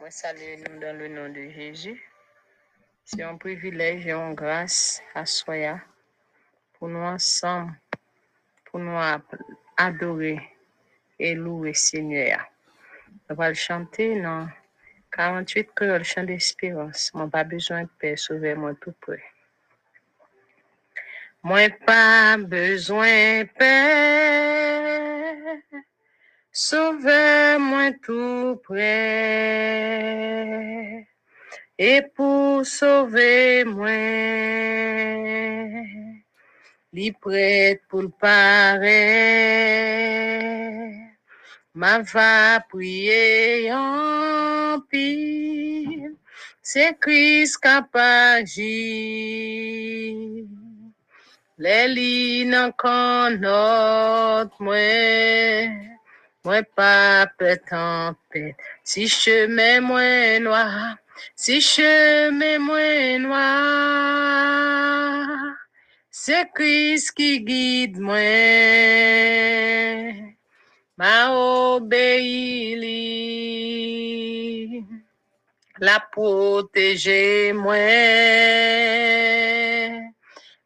Moi, salue nous dans le nom de Jésus. C'est un privilège et une grâce à Soya pour nous ensemble, pour nous adorer et louer Seigneur. On va le chanter dans 48 le chant d'espérance. Moi, pas besoin de paix, sauvez-moi tout près. Moi, pas besoin de paix. Sauvez-moi tout près. Et pour sauver moi, li prête pour le. Ma va prier en pile. C'est Christ capable Les lignes qu'on note moi. Moi pas tempête, si chemin moins noir, si chemin moins noir, c'est Christ qui guide moi, m'a obéi, la protéger moi,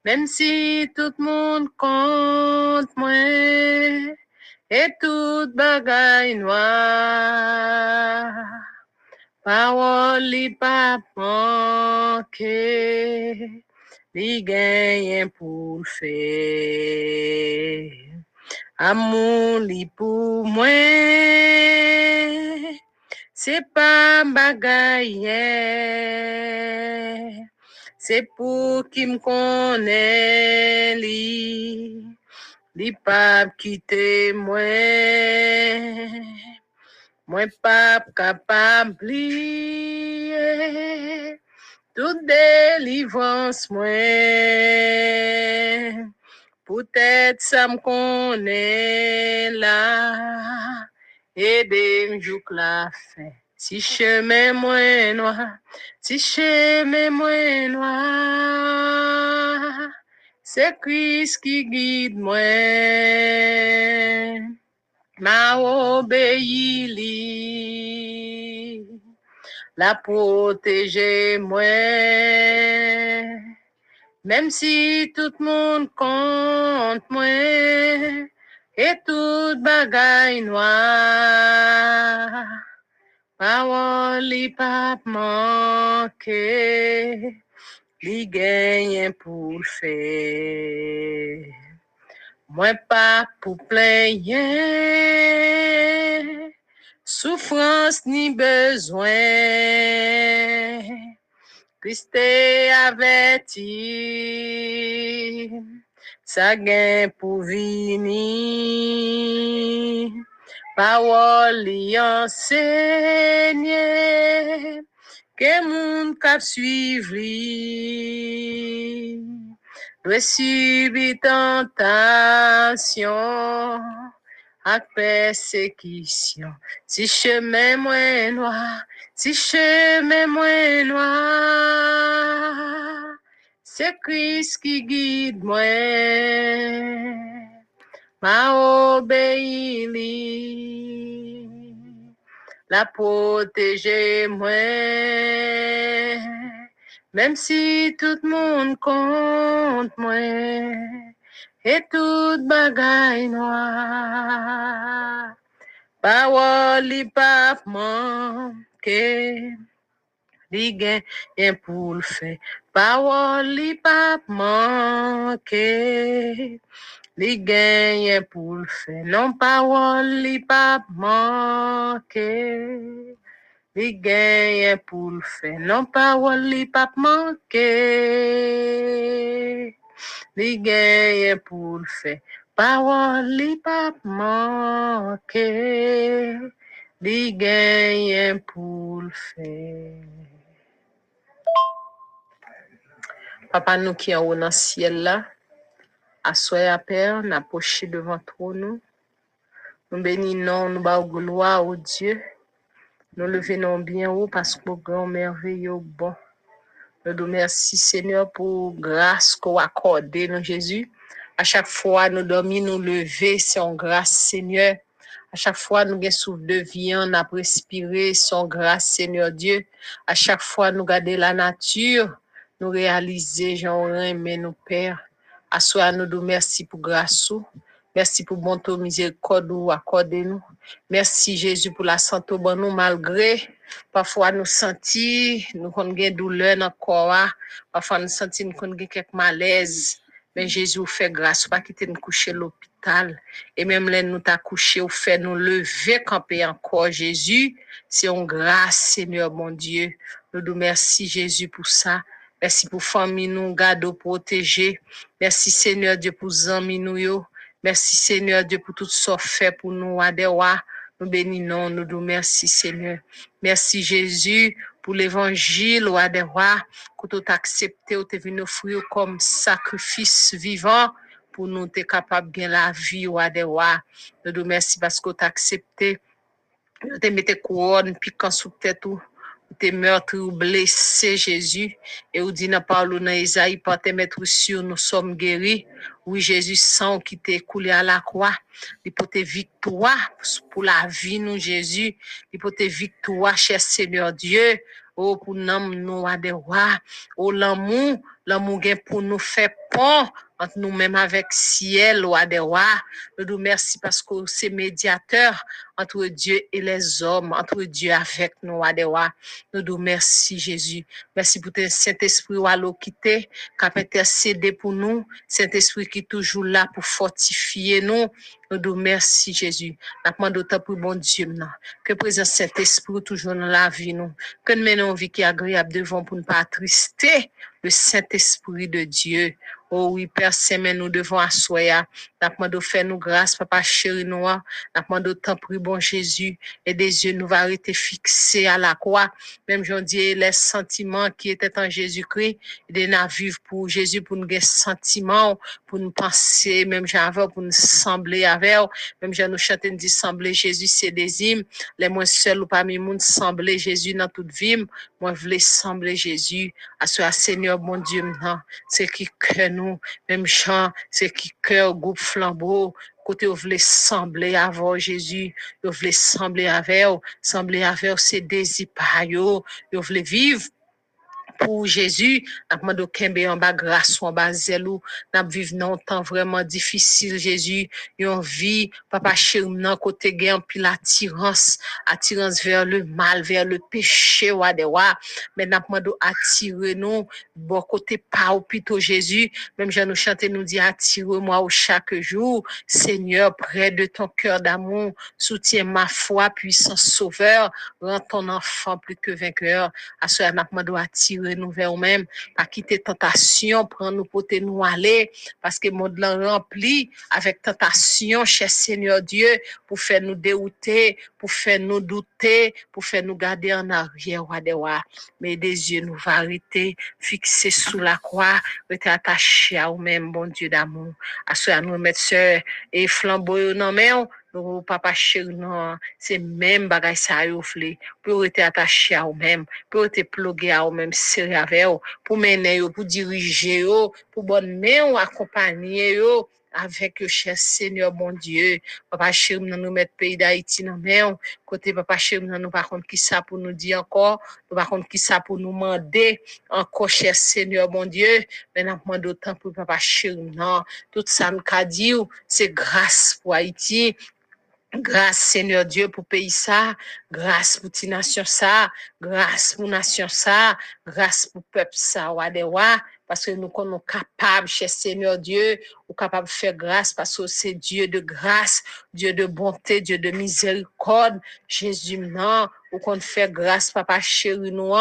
même si tout le monde compte moi et toute bagaille noire. Parole li pas manquer, li gagne pour faire. Amour li pour moi, c'est pas bagaille, c'est pour qui me connaît li li pas quitter moi moi pas capable toute délivrance moi peut-être ça me connaît là aider me la fin si chemin moi noir si chemin moi noir c'est Christ qui guide moi, m'a obéi, la protéger moi, même si tout le monde compte moi, et toute bagaille noire, parole li pas manquer li gagne pour faire. Moi pas pour plaindre, souffrance ni besoin. Christ averti, ça gagne pour venir. Parole enseigne, que moun kap suivre doit subir tentation ak persécution. Si chemin moins noir, si chemin moins noir, c'est Christ qui guide moi, m'a obéi la protéger moi. Même si tout le monde compte moi, et toute bagaille noire, parole pas manquer, li gain pour le faire, parole li manquer, li pour le faire. Non parole li pas manquer. Li pour le faire. Non parole li pas manquer. Li gagne pour le faire. Parole li pas manquer. Li pour le faire. Papa nous qui est au dans le ciel à Père, n'a poché devant nous. Nous bénissons, nous bas gloire au Dieu. Nous le venons bien haut parce que grand merveilleux bon. Nous te merci Seigneur pour grâce qu'on accordé nous Jésus. À chaque fois nous dormons, nous lever, c'est en grâce Seigneur. À chaque fois, nous avons souffle de vie, on a respiré son grâce, Seigneur Dieu. À chaque fois, nous gardons la nature, nous réaliser, j'en mais nous Père. À soi, nous nous merci pour grâce. Merci pour bon ton miséricorde ou accordé nous. Merci Jésus pour la santé bon nous malgré parfois nous sentir nous avons douleur dans le corps. Parfois nous sentir nous avons quelques malaise. Mais Jésus fait grâce, pas quitter nous coucher l'hôpital. Et même là, nous t'a couché, ou fait nous lever, camper encore. Jésus, c'est une grâce, Seigneur, mon Dieu. Nous nous merci, Jésus, pour ça. Merci pour famille nous, garde, protéger. Merci, Seigneur Dieu, pour amis. Merci, Seigneur Dieu, pour tout ce fait pour nous, Adewa. Nous bénissons, nous nous merci, Seigneur. Merci, Jésus, pour l'évangile, Adewa, que tu as accepté, ou venu offrir comme sacrifice vivant pour nous être capable de la vie, Adewa. Nous nous merci parce que tu as accepté. Nous te mettez couronne, piquant sous tête, ou tes meurtres ou blessés, Jésus. Et ou dit dans parole dans Isaïe, par tes maîtres sur nous sommes guéris. Oui, Jésus, sang qui t'est coulé à la croix. Il peut te victoire pour la vie, nous, Jésus. Il peut te victoire, cher Seigneur Dieu. Oh, pour nous, nous. Oh, l'amour, l'amour pour nous faire pont entre nous-mêmes avec ciel à des rois. Nous nous merci parce que c'est médiateur entre Dieu et les hommes, entre Dieu avec nous à des rois. Nous nous merci Jésus. Merci pour ton Saint-Esprit à quitter, qui a intercédé pour nous. Saint-Esprit qui est toujours là pour fortifier nous. Nous nous merci Jésus. Nous demandons autant pour bon Dieu maintenant. Que présence Saint-Esprit toujours dans la vie nous. Que nous menons une vie qui est agréable devant pour ne pas attrister le Saint-Esprit de Dieu. Oh oui, Père Saint, nous devons assoyer. Nous demandons faire nous grâce, Papa chéri nous. Nous demandons tant pour bon Jésus. Et des yeux nous va rester fixés à la croix. Même j'en dis les sentiments qui étaient en Jésus-Christ. Et nous vivre pour Jésus, pour nous des sentiments, pour nous penser, même j'avais pour nous sembler avec. Même j'en nous chanter, nous sembler Jésus, c'est des hymnes. Les moins seuls ou parmi nous, sembler Jésus dans toute vie. Moi, je voulais sembler Jésus. À ce Seigneur, mon Dieu, maintenant. C'est qui que nous, même Jean, c'est qui cœur, groupe flambeau, côté vous voulez sembler avant Jésus, vous voulez sembler avec, sembler avec ses désirs vous voulez vivre pour Jésus, n'a demandé kembe en bas grâce en bas zèlou, n'a vivre un temps vraiment difficile Jésus, une vie papa chéri nan côté gain puis attirance, attirance vers le mal, vers le péché wa de wa, mais n'a demandé attirer nous bon côté pas plutôt Jésus, même je nous chanter nous dit attire-moi au chaque jour, Seigneur près de ton cœur d'amour, soutiens ma foi, puissant sauveur, rends ton enfant plus que vainqueur, à ce n'a demandé attirer nous vers nous-mêmes, pas quitter tentation, prendre nous pour nous aller, parce que le monde rempli avec tentation, cher Seigneur Dieu, pour faire nous dérouter, pour faire nous douter, pour faire nous garder en arrière, Mais des yeux nous arrêter, fixés sous la croix, rester attachés à nous-mêmes, bon Dieu d'amour. À ce nous mettre et flambeau non mais nous, papa chéri, non, c'est même bagay ça yo vle, pour être attaché à vous-même, pour être plugué à vous-même, serré avec vous, pour mener yo, pour diriger yo, pour bonne main ou accompagner yo, avec le cher Seigneur, mon Dieu. Papa chéri, nous nous mettre pays d'Haïti dans main. Côté papa chéri, nous par contre qui ça pour nous dire encore, nous par contre qui ça pour nous demander encore, cher Seigneur, mon Dieu? Mais nous demandons autant pour papa chéri, non. Tout ça, nous dit, c'est grâce pour Haïti. Grâce Seigneur Dieu pour pays ça, grâce pour ti nation ça, grâce pour nation ça, grâce pour peuple ça, wadewa, parce que nous sommes capables, cher Seigneur Dieu, ou capables de faire grâce parce que c'est Dieu de grâce, Dieu de bonté, Dieu de miséricorde. Jésus, non, ou qu'on fait grâce, papa chéri nous,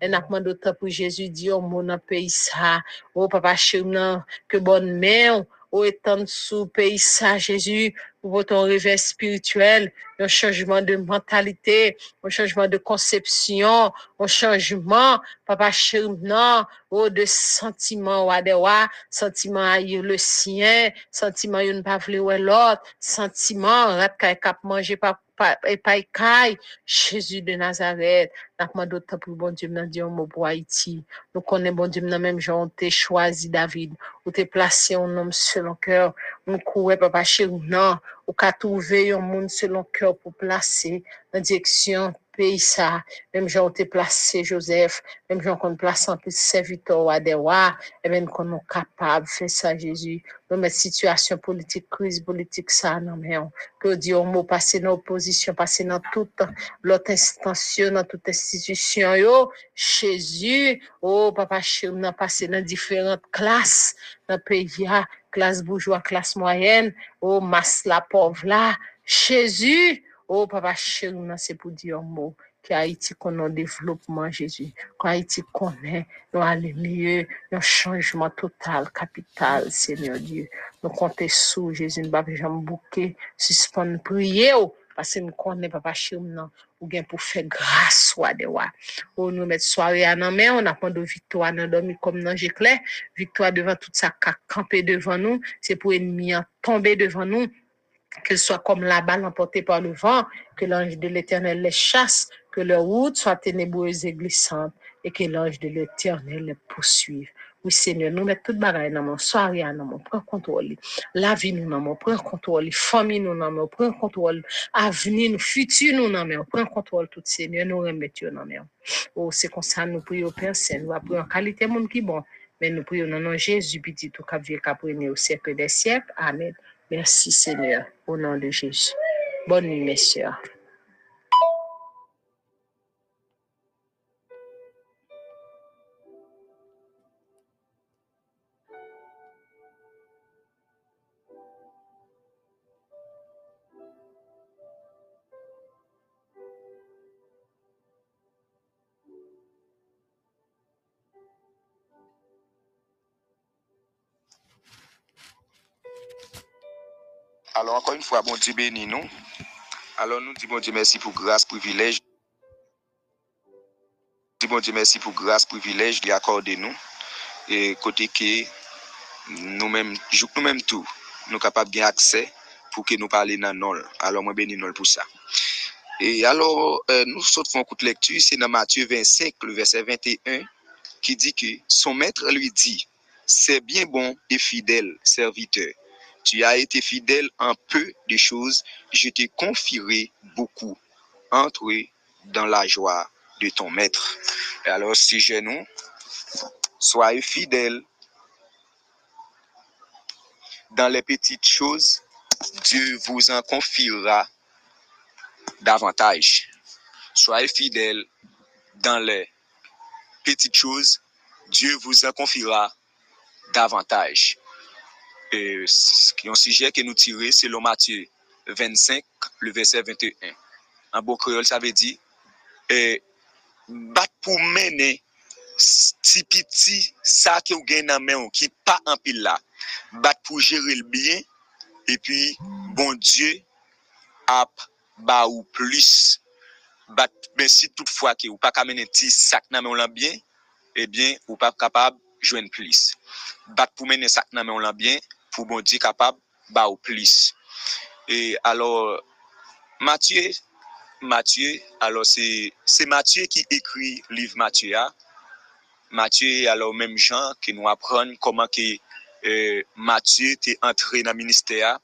et n'a pas temps pour Jésus oh mon pays ça, oh papa chéri non, que bonne main, ou étant sous pays ça, Jésus, pour votre réveil spirituel, un changement de mentalité, un changement de conception, un changement, papa chéri, non, ou de sentiment, ou de wa, sentiment le sien, sentiment ne pas l'autre, sentiment, rat cap manger pas et pas Jésus de Nazareth, n'a pas d'autre pour bon Dieu, n'a dit mot pour Haïti. Nous connaissons bon Dieu, même gens, t'es choisi David, ou t'es placé un homme selon cœur, nous courir, papa chéri, non, ou ka trouve yon moun selon cœur pour placer dans pays ça, même j'ai été placé Joseph, même j'ai qu'on place en plus serviteur ou adewa, et même qu'on est capable de faire ça Jésus. Dans notre situation politique, crise politique ça, non mais on, que Dieu au mot passer dans l'opposition, passer dans toute l'autre instance, dans toute institution yo, Jésus, oh papa chéri, on passé dans différentes classes dans le pays, ah, classe bourgeois, classe moyenne, oh masse la pauvre là, Jésus, Oh, papa chéri, c'est pour dire un mot. Que Haïti connaît un développement, Jésus. Que Haïti connaît, aller mieux, un changement total, capital, Seigneur Dieu. Nous comptons sous Jésus, nous ne jamais bouquer, suspendre, prier, oh, parce que nous connaissons, papa chéri, ou bien pour faire grâce, soit de wa. Oh, nous mettre soirée à nos mains, on a pas de victoire, nous dormi comme dans clair, victoire devant tout ça, camper devant nous, c'est pour ennemi tomber devant nous, qu'elle soit comme la balle emportée par le vent, que l'ange de l'éternel les chasse, que leur route soit ténébreuse et glissante, et que l'ange de l'éternel les poursuive. Oui, Seigneur, nous mettons toute bagaille dans mon soirée, dans mon prends contrôle. La vie, nous, dans mon prends contrôle. Famille, nous, dans mon prends contrôle. Avenir, futur, nous, dans mon prends contrôle. Tout, Seigneur, nous remettons dans mon. Oh, c'est comme ça, nous prions, Père Saint. Nous prions en qualité, monde qui bon. Mais nous prions dans nom Jésus, petit, tout cap, vieux cap, au siècle des siècles. Amen. Merci Seigneur, au nom de Jésus. Bonne nuit, messieurs. Alors, bon Dieu béni nous. Alors, nous disons Dieu merci pour grâce, privilège. Disons bon Dieu merci pour grâce, privilège lui accordé nous. Et côté que nous-mêmes, nous-mêmes tout, nous capables d'avoir accès pour que nous parlions dans nous. Alors, moi béni nous pour ça. Et alors, euh, nous sautons un coup de lecture, c'est dans Matthieu 25, le verset 21, qui dit que son maître lui dit, c'est bien bon et fidèle serviteur. Tu as été fidèle en peu de choses, je te confierai beaucoup. Entre dans la joie de ton maître. Et alors, si je nous, soyez fidèles dans les petites choses, Dieu vous en confiera davantage. Soyez fidèles dans les petites choses, Dieu vous en confiera davantage. yon sijè ke nou tire, se lo Matye 25, le verset 21. An bo kreol, sa ve di, bat pou mene ti piti sa ke ou gen nan men ou, ki pa an pil la. Bat pou jere l'byen, epi bon Diyo ap ba ou plis. Bat, ben si toutfwa ke ou pa kamene ti sak nan men ou lan byen, ebyen eh ou pa kapab jwen plis. Bat pou mene sak nan men ou lan byen, pou bon di kapab ba ou plis. E alor, Matye, Matye, alor se, se Matye ki ekri liv Matye a, Matye alor menm jan ki nou apren koman ki eh, Matye te entre nan minister a,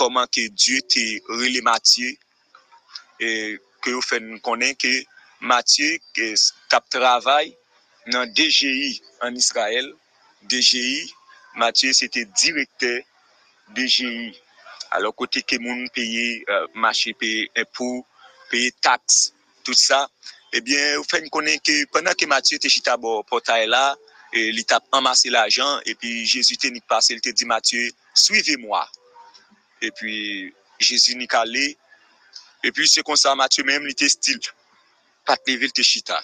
koman ki Diyo te rile Matye, e ke ou fen konen ki Matye ki kap travay nan DGI an Israel, DGI, Mathieu, c'était directeur DGI. Alors, côté que moun paye euh, marché, paye impôt, paye taxes, tout ça, eh bien, vous faites connaître que pendant que Mathieu était chita bord portail là, il t'a amassé l'argent, et puis Jésus t'a passé, il t'a dit Mathieu, suivez-moi. Et puis, Jésus n'est calé. Et puis, c'est comme ça, Mathieu même, il était style. Pas de lever, il était chita.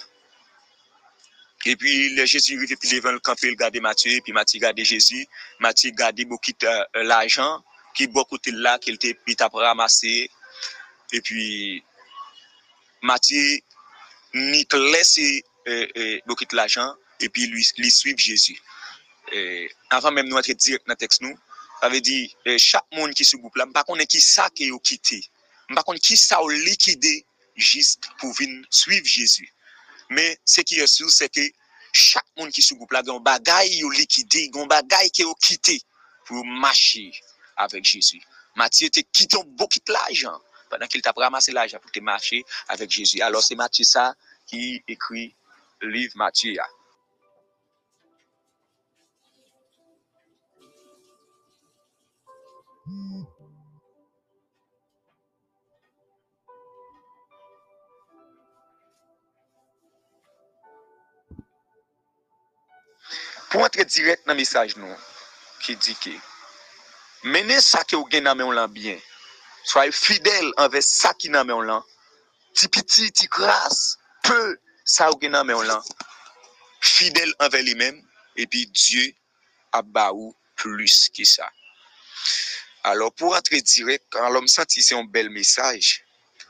E pi le Jezu rive pi levan l kampe l gade Matye, pi Matye gade Jezu, Matye gade bo kit l ajan, ki bo kote la ke l te pi tap ramase. E pi Matye ni te lese euh, euh, bo kit l ajan, e pi li suiv Jezu. Euh, Anvan menm nou atre direk nan tekst nou, ave di chak moun ki sou goup la, mpa konen ki sa ke yo kite, mpa konen ki sa yo likide jist pou vin suiv Jezu. Mais ce qui est sûr, c'est que chaque monde qui se groupe là, a un bagage liquidé, un bagage qui est quitté pour marcher avec Jésus. Matthieu te quitté beaucoup de l'argent pendant qu'il t'a ramassé l'argent pour te marcher avec Jésus. Alors c'est Matthieu ça qui écrit le livre Matthieu. pou antre direk nan mesaj nou, ki di ke, mene sa ke ou gen nan men lan byen, soye fidel anve sa ki nan men lan, ti piti, ti kras, pe sa ou gen nan men lan, fidel anve li men, epi Diyo ap ba ou plus ki sa. Alors pou antre direk, an lom santi se yon bel mesaj,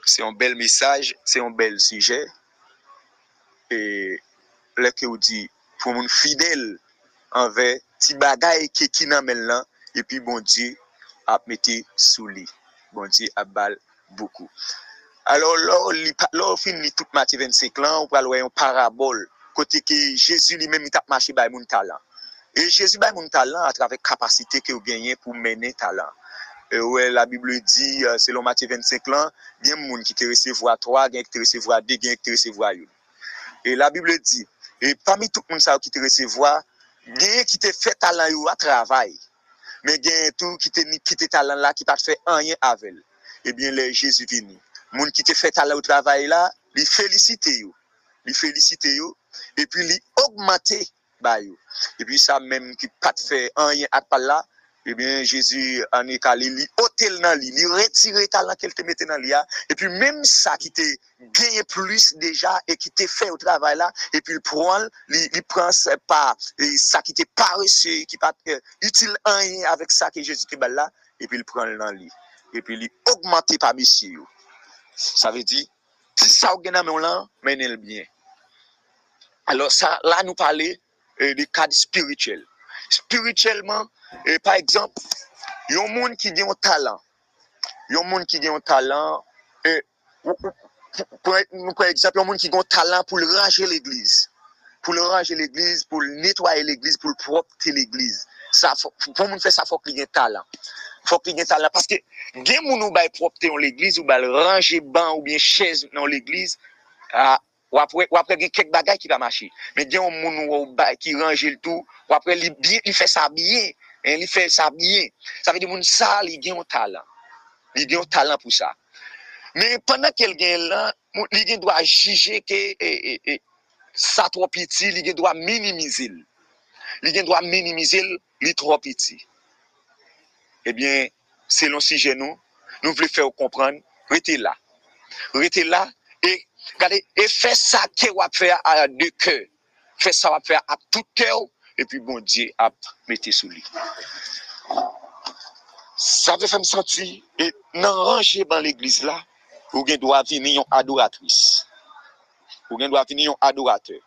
se yon bel mesaj, se yon bel sije, e leke ou di, pou moun fidel anve ti bagay ke ki nan men lan, epi bon di ap mette sou li. Bon di ap bal boku. Alors lor, li, lor fin li tout mati 25 lan, ou pral wè yon parabol, kote ke Jezu li men mi tap mache bay moun talan. E Jezu bay moun talan atrave kapasite ke ou genyen pou mene talan. E wè la Bible di, euh, selon mati 25 lan, gen moun ki te resevwa 3, gen ki te resevwa 2, gen ki te resevwa 1. E la Bible di, e pami tout moun sa ou ki te resevwa, genye ki te fe talan yo a travay, men genye tou ki te ni kite talan la ki pa te fe anyen avel. Ebyen le Jezu vini. Moun ki te fe talan yo travay la, li felicite yo. Li felicite yo, epi li augmante ba yo. Epi sa menm ki pa te fe anyen akpal la, ebyen Jezu ane kale li otel nan li, li retire talan ke te mette nan li ya, epi menm sa ki te genye plus deja e ki te fe yo travay la, epi li pran, li pran se pa, sa ki te pare se, ki pa util anye avek sa ki Jezu te bal la, epi li pran nan li. Epi li augmente pa misi yo. Sa ve di, si sa ou genan men lan, menen l bien. Alors sa, la nou pale de kade spirituel. Spirituelman, E pa ekzamp, yon moun ki gen yon talan, yon moun ki gen yon talan, e, pou ekzamp, yon moun ki gen yon talan pou l raje l eglize. Pou l raje l eglize, pou l netwaye l eglize, pou l propte l eglize. Pou moun fè sa fòk li gen talan. Fòk li gen talan, paske gen moun ou bay propte yon l eglize, ou bay l raje ban ou bien chèze nan l eglize, a... wapre gen kek bagay ki pa machi. Men gen yon moun ou ki range l tou, wapre li fè sa biye, li fè sa biye. Sa fè di moun sa li gen yon talan. Li gen yon talan pou sa. Men pwennan ke l gen lan, li gen dwa jije ke sa tro piti, li gen dwa minimizil. Li gen dwa minimizil, li tro piti. Ebyen, selon si genou, nou vle fè ou kompran, rete la. Rete la, e Gade, e fè sa ke wap fè a de kè. Fè sa wap fè a tout kè ou, e pi bon di ap mette sou li. Sa ve fèm santi, e nan ranger ban l'eglise la, ou gen do avini yon adoratris. Ou gen do avini yon adorateur.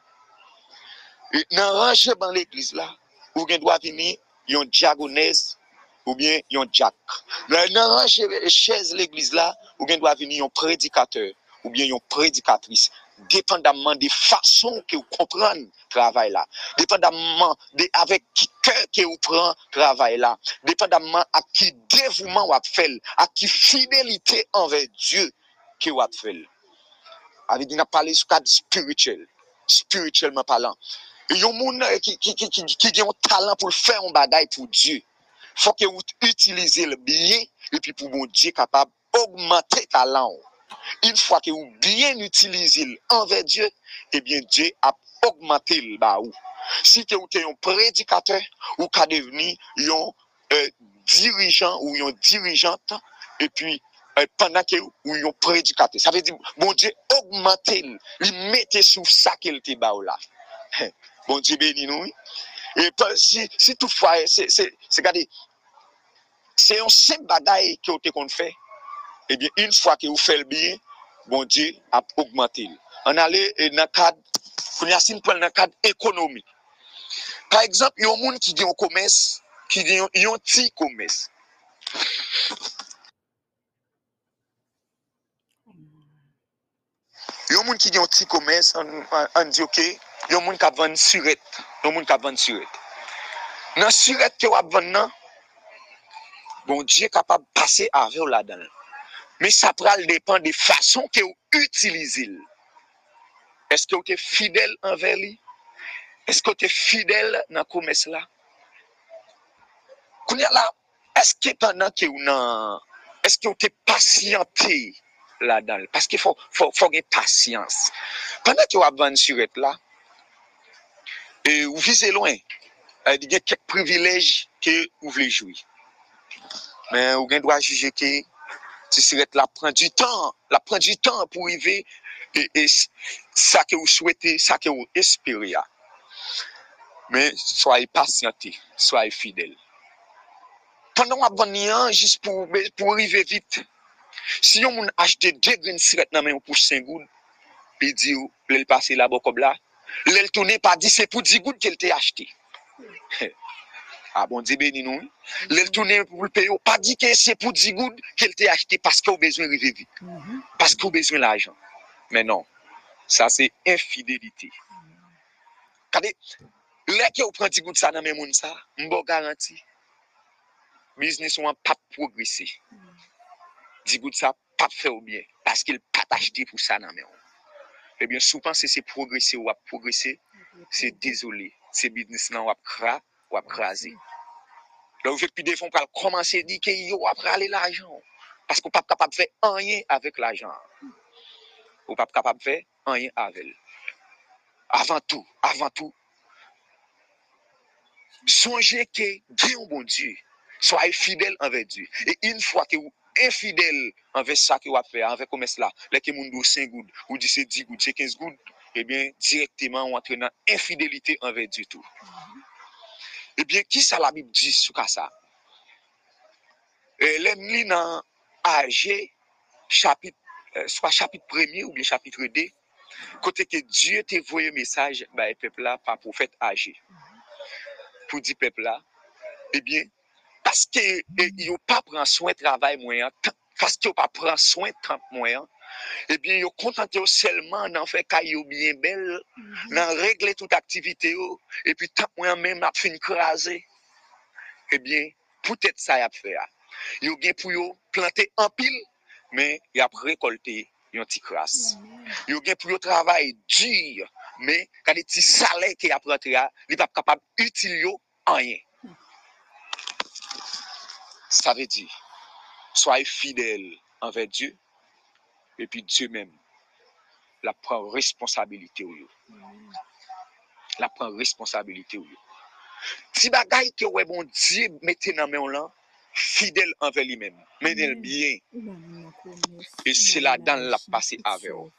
E nan ranger ban l'eglise la, ou gen do avini yon diagonez, ou bien yon diak. Nan ranger chèze l'eglise la, ou gen do avini yon predikateur. ou bien yon prédicatrice, dépendamment des façons que vous comprenez travail là, dépendamment de avec qui cœur que vous prenez travail là, dépendamment à qui dévouement vous fait, à qui fidélité envers Dieu que vous fait. Avec dit, on a parlé sur cadre spirituel, spirituellement parlant. Et yon moun qui, qui, qui, qui, a un talent pour faire un bagage pour Dieu. Faut que vous utilisez le bien et puis pour mon Dieu capable d'augmenter talent. In fwa ke ou bien utilize il anve Diyo, ebyen Diyo ap augmente il ba ou. Si ke ou te yon predikater, ou ka deveni yon dirijan ou yon dirijante, epyi pandan ke ou yon predikater. Sa ve di, bon Diyo augmente il, li mette sou sa ke lte ba ou la. Bon Diyo beni nou. E si tou fwa, se gade, se yon se bagay ke ou te kon fè, ebyen, eh in fwa ki ou fel biye, bon di ap augmante li. An ale eh, nan kad, kon yasin pal nan kad ekonomi. Par ekzamp, yon moun ki di yon komes, ki di yon, yon ti komes. Yon moun ki di yon ti komes, an, an, an di ok, yon moun kap vande suret. Yon moun kap vande suret. Nan suret ke wap vande nan, bon Dieu capable de passer avec vous là-dedans. men sa pral depan de fason ke ou utilizil. Eske ou te fidel anver li? Eske ou te fidel nan koumes la? Koun ya la, eske panan ke ou nan, eske ou te pasyante la dal? Paske fò gen pasyans. Panan ke ou avan suret la, e, ou vize loin, e, di gen kek privilej ke ou vle joui. Men ou gen dwa juje ke Se siret la pren du tan, la pren du tan pou rive e, e sa ke ou souwete, sa ke ou espere ya. Men, soye pasyante, soye fidel. Pendan wap ban yan, jis pou, pou rive vit. Si yon moun achete de gren siret nan men ou pou 5 goud, pi di ou, lèl pase la bokob la, lèl toune pa di se pou 10 goud ke lte achete. Ah bon, Dieu béni nous. Le tourner pour le payer. Pas dit que c'est pour 10 gouttes qu'elle t'a acheté parce qu'on a besoin de vite. Parce qu'on a besoin d'argent. Mais non. Ça, c'est infidélité. Regardez, là que vous prenez 10 gouttes ça dans même monde ça, m'bo garantie. Business ou pas progresser. 10 gouttes ça pas faire bien parce qu'il pas acheté pour ça dans même. Eh bien, souvent c'est progresser ou à progresser, c'est désolé. C'est business là ou à cra ou à craser. Plus des fonds pour commencer à dire que yo après aller l'argent. Parce qu'on n'est pas capable de faire rien avec l'argent. On n'est pas capable de faire rien avec. Avant tout, avant tout, songez que Dieu bon Dieu. Soyez fidèle envers Dieu. Et une fois que vous êtes infidèle envers ça que vous faites, avec commerce là, là que vous avez 5 gouttes, ou 10 10 gouttes, c'est 15 gouttes, eh bien, directement, on entre dans infidélité envers Dieu tout. Ebyen, ki sa la bib di sou ka sa? Lem li nan aje, swa chapit premi ou bi chapit rede, kote ke Diyo te voye mesaj ba e pepla pa pou fet aje. Pou di pepla, ebyen, paske yo pa pran soen travay mwen, paske yo pa pran soen tramp mwen, ebyen yo kontante yo selman nan fe kay yo bien bel, nan regle tout aktivite yo, epi tap mwen men ap fin kraze, ebyen, poutet sa yap fe ya. Yo gen pou yo plante an pil, men yap rekolte yon ti kras. Yo gen pou yo travay dir, men kade ti sale ki yap rentre ya, li pap kapab util yo anyen. Sa ve di, soye fidel anve Diyo, epi Diyo men, la pren responsabilite ou yo. La pren responsabilite ou yo. Ti bagay ke wè bon Diyo mette nan men ou lan, fidèl anve li men, men el bien. E se la dan la pase ave ou.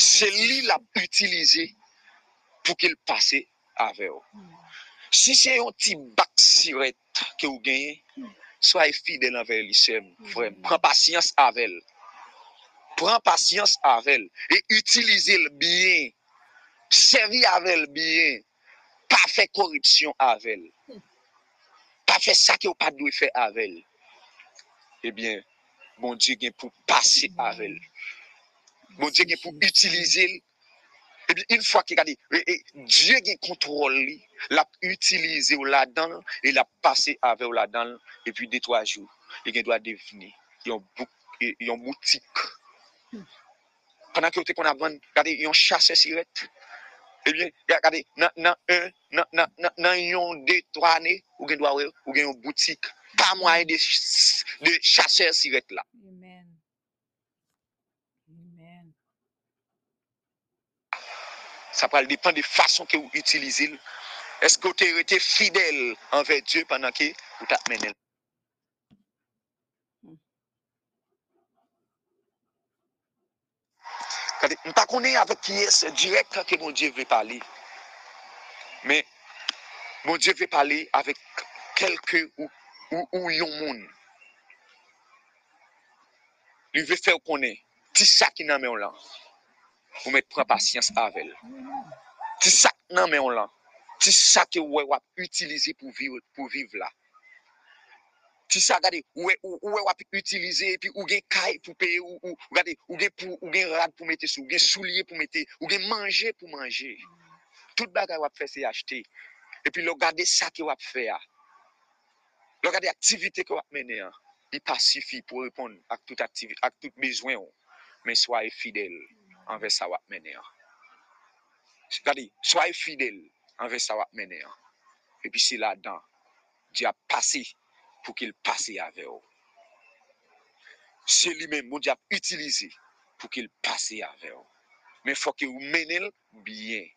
Se li la utilize pou ke l pase ave ou. Si se yon ti bak siret ke ou genye, soye fidèl anve li sem, vwèm, pren pasyans ave l. avec elle et utilisez-le bien. Servis avec elle bien. Pas faire corruption avec elle. Pas faire ça que vous pas dû faire avec elle. Eh bien, bon Dieu vient pour passer avec elle. Bon Dieu vient pour utiliser et puis, une fois qu'il a dit, Dieu a contrôle, l'a utilisé là-dedans, et l'a passé avec là-dedans, et puis deux, trois jours, il pendant que vous qu'on a vendu, regardez, ils ont chassé sirette. Eh bien, regardez, dans un, dans un, deux, trois années, vous avez une boutique, pas moyen de, de chasser sirette là. Amen. Amen. Ça va dépendre de la façon que vous utilisez. Est-ce que vous avez été fidèle envers Dieu pendant que vous avez Kade, m pa konen avè ki es direk kake moun diye ve pale. Men, moun diye ve pale avè kelke ou, ou, ou yon moun. Li ve fè ou konen, ti sak nan men lan. Ou met pren pasyans avèl. Ti sak nan men lan. Ti sak e wè wap utilize pou viv, pou viv la. Si sa gade, ouwe wap utilize, pi ou gen kay pou peye, ou gade, ou gen rad pou mette sou, ou gen soulye pou mette, ou gen manje pou manje. Tout bagay wap fe se achete. E pi lo gade sa ki wap fe a. Le gade aktivite ke wap mene an, li pa sufi pou repon ak tout aktivite, ak tout ou, men swaye fidel anve sa wap mene an. Gade, swaye fidel anve sa wap mene an. E pi si la dan, di ap pase pou ki l pase ave ou. Se li men moun di ap utilize pou ki l pase ave ou. Men fò ke ou menel biyen.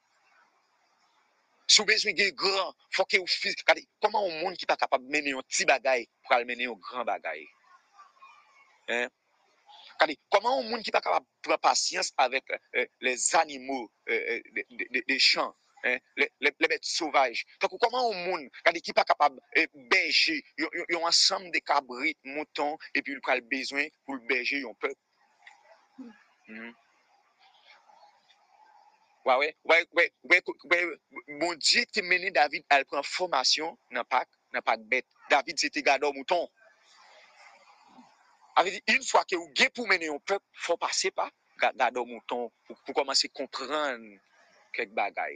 Sou bezwen gen gran, fò ke ou fiz, kade, koman ou moun ki pa kapab menen yon ti bagay pou al menen yon gran bagay? Kade, koman ou moun ki pa kapab pran pasyans avèk les animou de chan, le bet souvaj? Takou, koman ou moun, kade, ki pa kapab beje yon ansam de kabrit, mouton, epi yon kal bezwen pou beje yon pep? Hmm? Wè, wè, wè, wè, wè, moun diye te mene David al pran formasyon nan pak, nan pak bet. David se te gado mouton. Ave di, in fwa ke ou ge pou mene yon pep, fwa pase pa, gado mouton, pou komanse kompran kek bagay.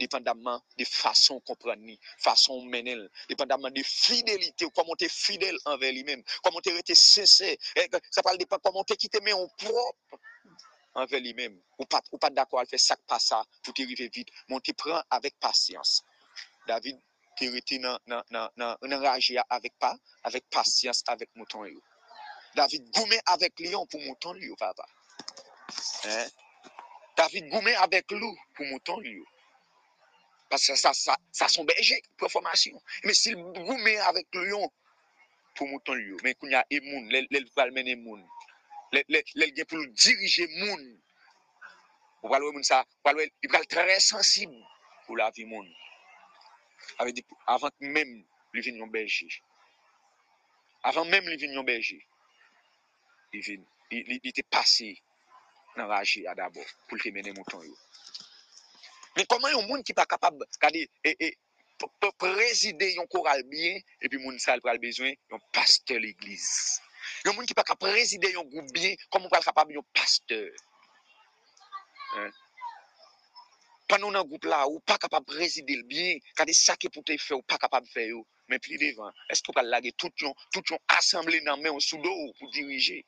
Dependamman de fason kompren ni, fason menel, dependamman de fidelite, ou komon te fidel anve li men, komon te rete sese, sa pral depan komon te kite men ou prop. Anve li menm, ou pat dako al fe sak pa sa pou te rive vide, moun te pran avek pasyans. David te rete nan raje ya avek pa, avek pasyans avek mouton. David goume avek lion pou mouton yo, papa. David goume avek lou pou mouton yo. Pas sa son beje, preformasyon. Men si goume avek lion pou mouton yo, men koun ya emoun, lel valmen emoun. Lèl gen pou dirije moun. Ou pral wè moun sa, pral wè, i pral trè sensib pou la vi moun. Ave di, avan mèm li vin yon belge. Avan mèm li vin yon belge. Li vin, li te pase nan raje a dabo pou te mene mouton yo. Men koman yon moun ki pa kapab, kade, e, e, prezide yon koral biye, e pi moun sa l pral bezwen, yon paste l'eglise. Yon moun ki pa ka prezide yon goup biye, komon pral kapab yon pasteur? Panon nan goup la, ou pa kapab prezide l biye, kade sake pou te fe ou pa kapab fe yo, men pli devan, esko pral lage tout yon, tout yon asemble nan men ou soudo ou pou dirije.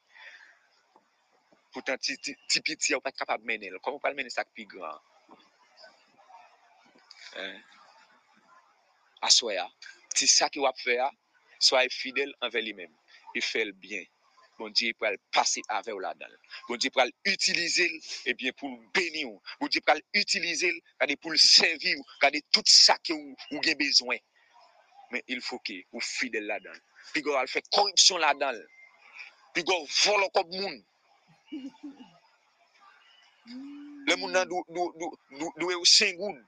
Poutan ti piti ou pa kapab menel, komon pral menel sak pi eh, aswaya. Ti sa ki wap fè ya, soye fidèl anve li mèm. E fèl byen. Bon Dieu pour le passer avec la dedans Bon Dieu pour l'utiliser et eh bien pour le bénir. Bon Dieu pour l'utiliser pour le servir, garder tout ça que vous avez besoin. Mais il faut que vous fidèle là-dedans. Puis vous fait corruption là-dedans. Puis vous vole comme monde. Le monde d'où est au Saint-Goud.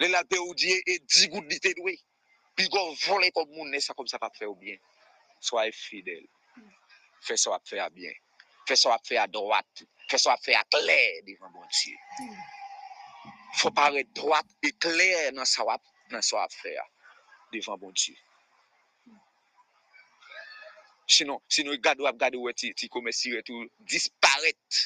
Le la pe ou diye e di gout di te dwe. Pi go vole kom moun ne sa kom sa pa fe ou bien. Soye fidel. Fè sa wap fè a byen, Fè sa wap fè a droat. Fè sa wap fè a kler divan bon siye. Fò pare droat e kler nan sa wap fè a divan bon siye. Sinon, sinon gado ap gado wè ti, ti kome siye tou disparet.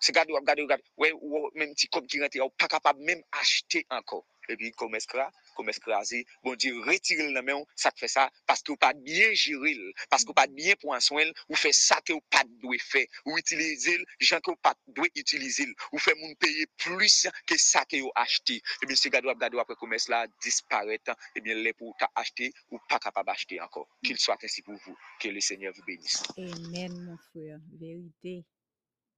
Se gado ap gado wè wè men ti kom ki rente wè wè pa kapab men achete anko. E pi kome skra. kom eskrazi, bon di retiril nan men ou, sa te fe sa, paske ou pa bien jiril, paske ou pa bien pou answen, ou fe sa ke ou pa dwe fe, ou itilizil, jan ke ou pa dwe itilizil, ou fe moun peye plus ke sa ke ou achete, ebyen se gado ap gado apre komes la, disparet, ebyen le pou ta achete, ou pa kapab achete anko, kil swat ensi pou vou, ke le seigneur vou benis. Amen, mon fwe, verite.